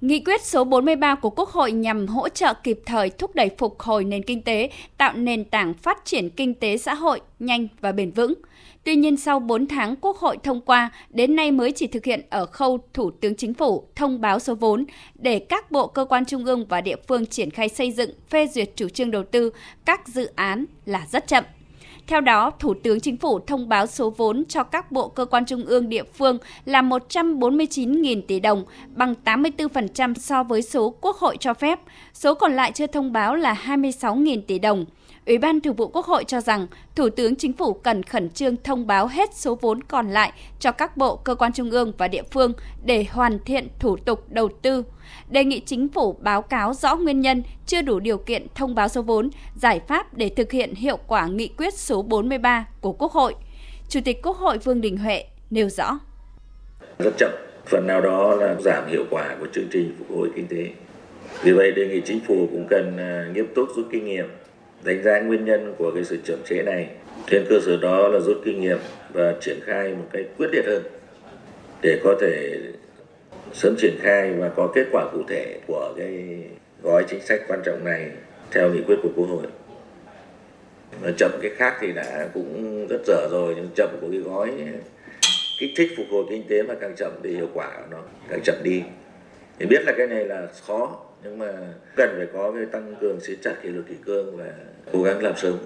Nghị quyết số 43 của Quốc hội nhằm hỗ trợ kịp thời thúc đẩy phục hồi nền kinh tế, tạo nền tảng phát triển kinh tế xã hội nhanh và bền vững. Tuy nhiên sau 4 tháng Quốc hội thông qua, đến nay mới chỉ thực hiện ở khâu Thủ tướng Chính phủ thông báo số vốn để các bộ cơ quan trung ương và địa phương triển khai xây dựng, phê duyệt chủ trương đầu tư các dự án là rất chậm. Theo đó, Thủ tướng Chính phủ thông báo số vốn cho các bộ cơ quan trung ương địa phương là 149.000 tỷ đồng, bằng 84% so với số Quốc hội cho phép. Số còn lại chưa thông báo là 26.000 tỷ đồng. Ủy ban Thường vụ Quốc hội cho rằng Thủ tướng Chính phủ cần khẩn trương thông báo hết số vốn còn lại cho các bộ, cơ quan trung ương và địa phương để hoàn thiện thủ tục đầu tư. Đề nghị Chính phủ báo cáo rõ nguyên nhân chưa đủ điều kiện thông báo số vốn, giải pháp để thực hiện hiệu quả nghị quyết số 43 của Quốc hội. Chủ tịch Quốc hội Vương Đình Huệ nêu rõ. Rất chậm, phần nào đó là giảm hiệu quả của chương trình phục hồi kinh tế. Vì vậy đề nghị chính phủ cũng cần à, nghiêm túc rút kinh nghiệm đánh giá nguyên nhân của cái sự chậm trễ này, trên cơ sở đó là rút kinh nghiệm và triển khai một cách quyết liệt hơn để có thể sớm triển khai và có kết quả cụ thể của cái gói chính sách quan trọng này theo nghị quyết của quốc hội. Mà chậm cái khác thì đã cũng rất dở rồi, nhưng chậm của cái gói kích thích phục hồi kinh tế mà càng chậm thì hiệu quả của nó càng chậm đi. Thì biết là cái này là khó nhưng mà cần phải có cái tăng cường siết chặt kỷ luật kỷ cương và cố gắng làm sớm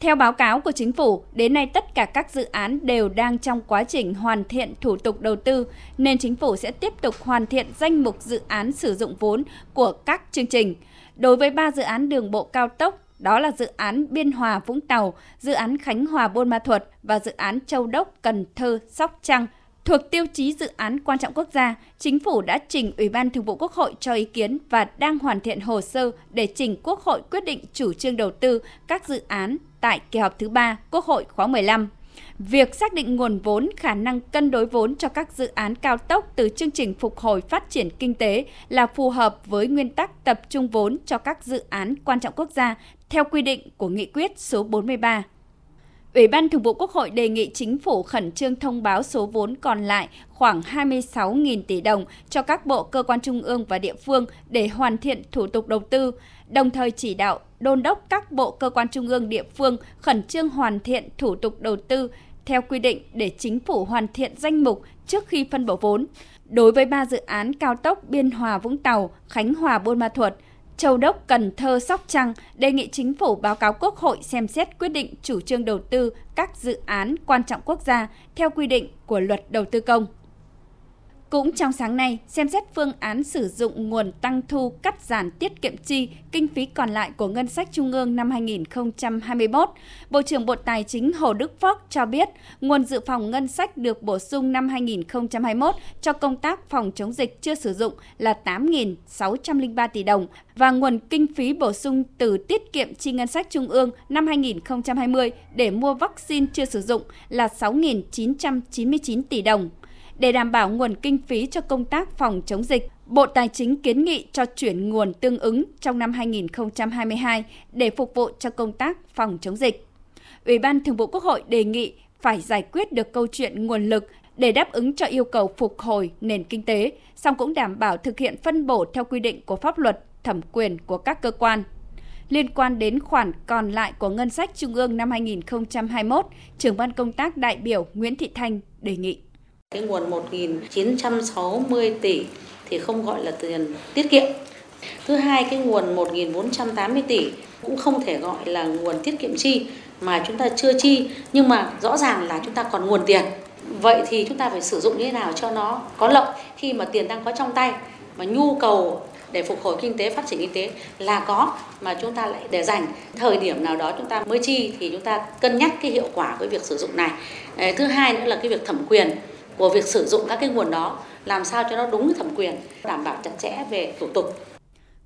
theo báo cáo của chính phủ, đến nay tất cả các dự án đều đang trong quá trình hoàn thiện thủ tục đầu tư, nên chính phủ sẽ tiếp tục hoàn thiện danh mục dự án sử dụng vốn của các chương trình. Đối với 3 dự án đường bộ cao tốc, đó là dự án Biên Hòa Vũng Tàu, dự án Khánh Hòa Buôn Ma Thuột và dự án Châu Đốc Cần Thơ Sóc Trăng Thuộc tiêu chí dự án quan trọng quốc gia, Chính phủ đã trình Ủy ban Thường vụ Quốc hội cho ý kiến và đang hoàn thiện hồ sơ để trình Quốc hội quyết định chủ trương đầu tư các dự án tại kỳ họp thứ ba Quốc hội khóa 15. Việc xác định nguồn vốn, khả năng cân đối vốn cho các dự án cao tốc từ chương trình phục hồi phát triển kinh tế là phù hợp với nguyên tắc tập trung vốn cho các dự án quan trọng quốc gia theo quy định của Nghị quyết số 43 Ủy ban Thường vụ Quốc hội đề nghị chính phủ khẩn trương thông báo số vốn còn lại khoảng 26.000 tỷ đồng cho các bộ cơ quan trung ương và địa phương để hoàn thiện thủ tục đầu tư, đồng thời chỉ đạo đôn đốc các bộ cơ quan trung ương địa phương khẩn trương hoàn thiện thủ tục đầu tư theo quy định để chính phủ hoàn thiện danh mục trước khi phân bổ vốn. Đối với ba dự án cao tốc Biên Hòa Vũng Tàu, Khánh Hòa Buôn Ma Thuột, Châu Đốc, Cần Thơ, Sóc Trăng đề nghị chính phủ báo cáo Quốc hội xem xét quyết định chủ trương đầu tư các dự án quan trọng quốc gia theo quy định của luật đầu tư công. Cũng trong sáng nay, xem xét phương án sử dụng nguồn tăng thu cắt giảm tiết kiệm chi kinh phí còn lại của ngân sách trung ương năm 2021, Bộ trưởng Bộ Tài chính Hồ Đức Phước cho biết nguồn dự phòng ngân sách được bổ sung năm 2021 cho công tác phòng chống dịch chưa sử dụng là 8.603 tỷ đồng và nguồn kinh phí bổ sung từ tiết kiệm chi ngân sách trung ương năm 2020 để mua vaccine chưa sử dụng là 6.999 tỷ đồng. Để đảm bảo nguồn kinh phí cho công tác phòng chống dịch, Bộ Tài chính kiến nghị cho chuyển nguồn tương ứng trong năm 2022 để phục vụ cho công tác phòng chống dịch. Ủy ban Thường vụ Quốc hội đề nghị phải giải quyết được câu chuyện nguồn lực để đáp ứng cho yêu cầu phục hồi nền kinh tế, song cũng đảm bảo thực hiện phân bổ theo quy định của pháp luật, thẩm quyền của các cơ quan. Liên quan đến khoản còn lại của ngân sách trung ương năm 2021, trưởng ban công tác đại biểu Nguyễn Thị Thanh đề nghị cái nguồn 1.960 tỷ thì không gọi là tiền tiết kiệm. Thứ hai, cái nguồn 1.480 tỷ cũng không thể gọi là nguồn tiết kiệm chi mà chúng ta chưa chi, nhưng mà rõ ràng là chúng ta còn nguồn tiền. Vậy thì chúng ta phải sử dụng như thế nào cho nó có lợi khi mà tiền đang có trong tay mà nhu cầu để phục hồi kinh tế, phát triển kinh tế là có mà chúng ta lại để dành, thời điểm nào đó chúng ta mới chi thì chúng ta cân nhắc cái hiệu quả với việc sử dụng này ờ, thứ hai nữa là cái việc thẩm quyền của việc sử dụng các cái nguồn đó làm sao cho nó đúng thẩm quyền, đảm bảo chặt chẽ về thủ tục.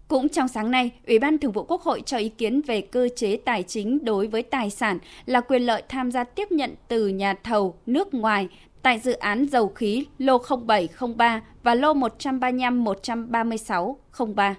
Cũng trong sáng nay, Ủy ban Thường vụ Quốc hội cho ý kiến về cơ chế tài chính đối với tài sản là quyền lợi tham gia tiếp nhận từ nhà thầu nước ngoài tại dự án dầu khí lô 0703 và lô 135 136 03.